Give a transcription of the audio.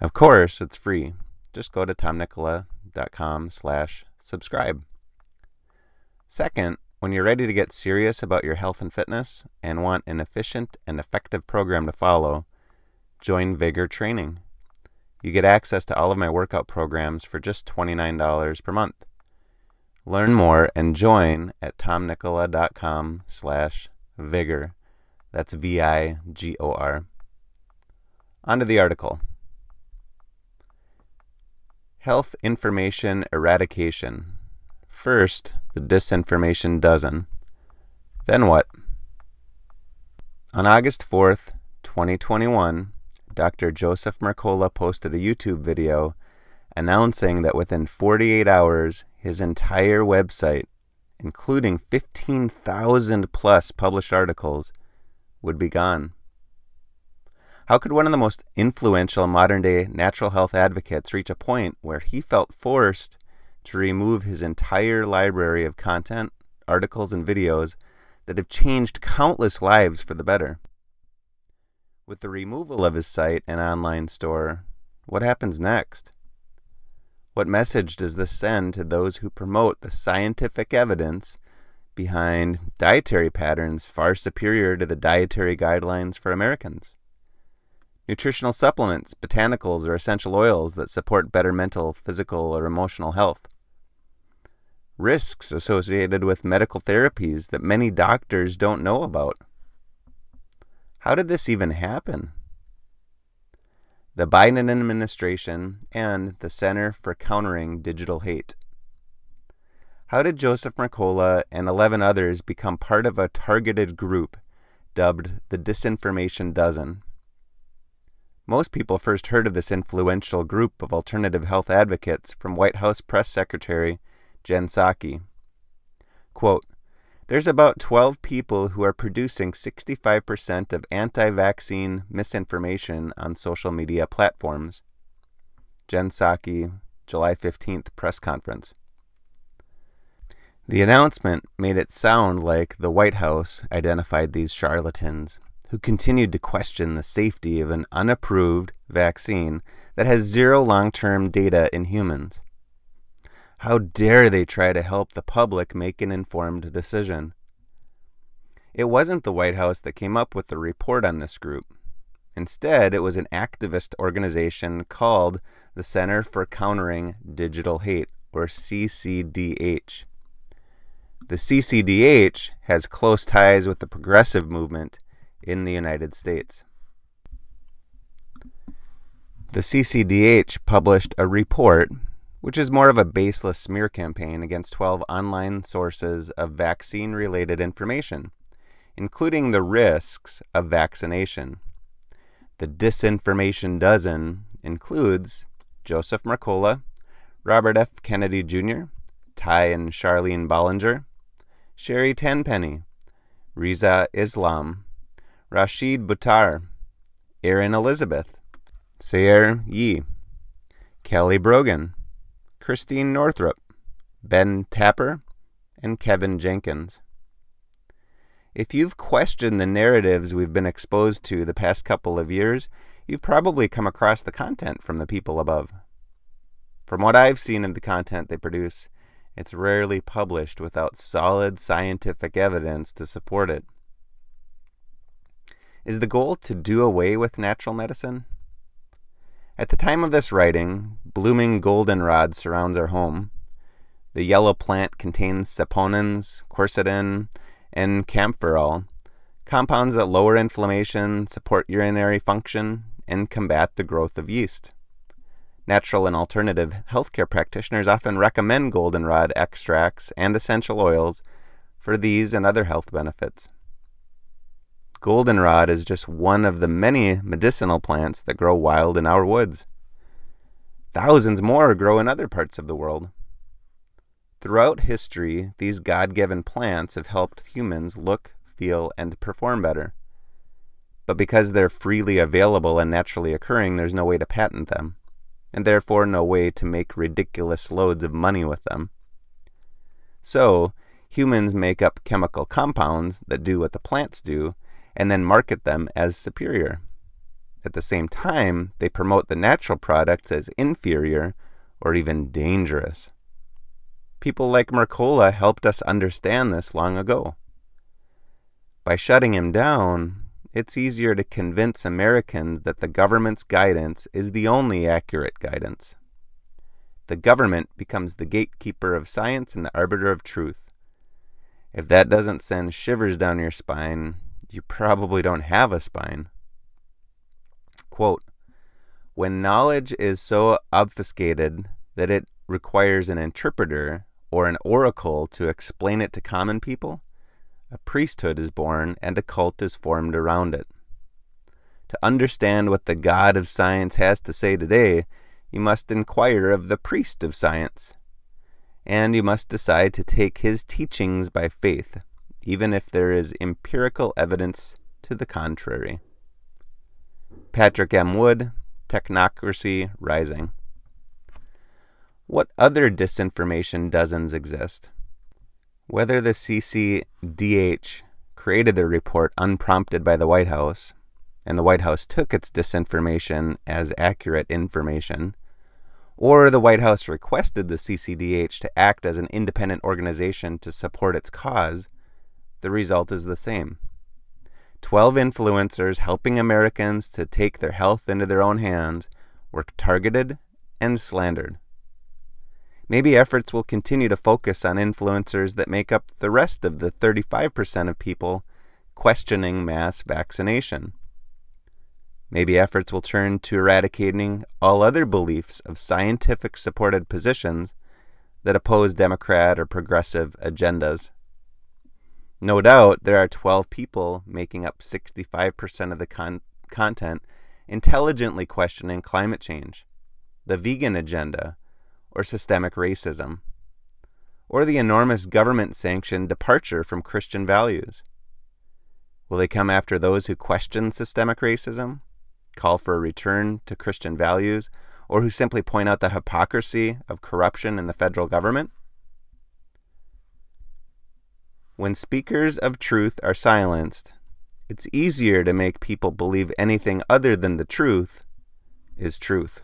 Of course, it's free. Just go to tomnikkola.com slash subscribe. Second, when you're ready to get serious about your health and fitness and want an efficient and effective program to follow, join Vigor Training. You get access to all of my workout programs for just $29 per month. Learn more and join at tomnikkola.com slash vigor. That's V-I-G-O-R. On to the article. Health Information Eradication. First, the disinformation dozen. Then what? On August 4th, 2021, Dr. Joseph Mercola posted a YouTube video announcing that within 48 hours, his entire website, including 15,000 plus published articles, would be gone. How could one of the most influential modern day natural health advocates reach a point where he felt forced to remove his entire library of content, articles, and videos that have changed countless lives for the better? With the removal of his site and online store, what happens next? What message does this send to those who promote the scientific evidence behind dietary patterns far superior to the dietary guidelines for Americans? Nutritional supplements, botanicals, or essential oils that support better mental, physical, or emotional health. Risks associated with medical therapies that many doctors don't know about. How did this even happen? The Biden administration and the Center for Countering Digital Hate. How did Joseph Mercola and 11 others become part of a targeted group dubbed the Disinformation Dozen? Most people first heard of this influential group of alternative health advocates from White House Press Secretary Jen Psaki. Quote, There's about 12 people who are producing 65% of anti vaccine misinformation on social media platforms. Jen Psaki, July 15th press conference. The announcement made it sound like the White House identified these charlatans who continued to question the safety of an unapproved vaccine that has zero long term data in humans. How dare they try to help the public make an informed decision? It wasn't the White House that came up with the report on this group. Instead, it was an activist organization called the Center for Countering Digital Hate, or CCDH. The CCDH has close ties with the progressive movement in the United States. The CCDH published a report, which is more of a baseless smear campaign against 12 online sources of vaccine related information, including the risks of vaccination. The disinformation dozen includes Joseph Mercola, Robert F. Kennedy Jr., Ty and Charlene Bollinger, Sherry Tenpenny, Rizza Islam, Rashid Buttar, Erin Elizabeth, Sayer Ji, Kelly Brogan, Christiane Northrup, Ben Tapper, and Kevin Jenkins. If you've questioned the narratives we've been exposed to the past couple of years, you've probably come across the content from the people above. From what I've seen of the content they produce, it's rarely published without solid scientific evidence to support it. Is the goal to do away with natural medicine? At the time of this writing, blooming goldenrod surrounds our home. The yellow plant contains saponins, quercetin, and kaempferol, compounds that lower inflammation, support urinary function, and combat the growth of yeast. Natural and alternative healthcare practitioners often recommend goldenrod extracts and essential oils for these and other health benefits. Goldenrod is just one of the many medicinal plants that grow wild in our woods. Thousands more grow in other parts of the world. Throughout history, these God given plants have helped humans look, feel, and perform better. But because they're freely available and naturally occurring, there's no way to patent them, and therefore no way to make ridiculous loads of money with them. So, humans make up chemical compounds that do what the plants do and then market them as superior. At the same time, they promote the natural products as inferior or even dangerous. People like Mercola helped us understand this long ago. By shutting him down, it's easier to convince Americans that the government's guidance is the only accurate guidance. The government becomes the gatekeeper of science and the arbiter of truth. If that doesn't send shivers down your spine, you probably don't have a spine. Quote When knowledge is so obfuscated that it requires an interpreter, or an oracle to explain it to common people, a priesthood is born and a cult is formed around it. To understand what the God of science has to say today, you must inquire of the priest of science. And you must decide to take his teachings by faith, even if there is empirical evidence to the contrary. Patrick M. Wood, Technocracy Rising. What other disinformation dozens exist? Whether the CCDH created the report unprompted by the White House, and the White House took its disinformation as accurate information, or the White House requested the CCDH to act as an independent organization to support its cause, the result is the same. 12 influencers helping Americans to take their health into their own hands were targeted and slandered. Maybe efforts will continue to focus on influencers that make up the rest of the 35% of people questioning mass vaccination. Maybe efforts will turn to eradicating all other beliefs of scientific supported positions that oppose Democrat or progressive agendas. No doubt there are 12 people making up 65% of the con- content intelligently questioning climate change, the vegan agenda, or systemic racism, or the enormous government sanctioned departure from Christian values? Will they come after those who question systemic racism, call for a return to Christian values, or who simply point out the hypocrisy of corruption in the federal government? When speakers of truth are silenced, it's easier to make people believe anything other than the truth is truth.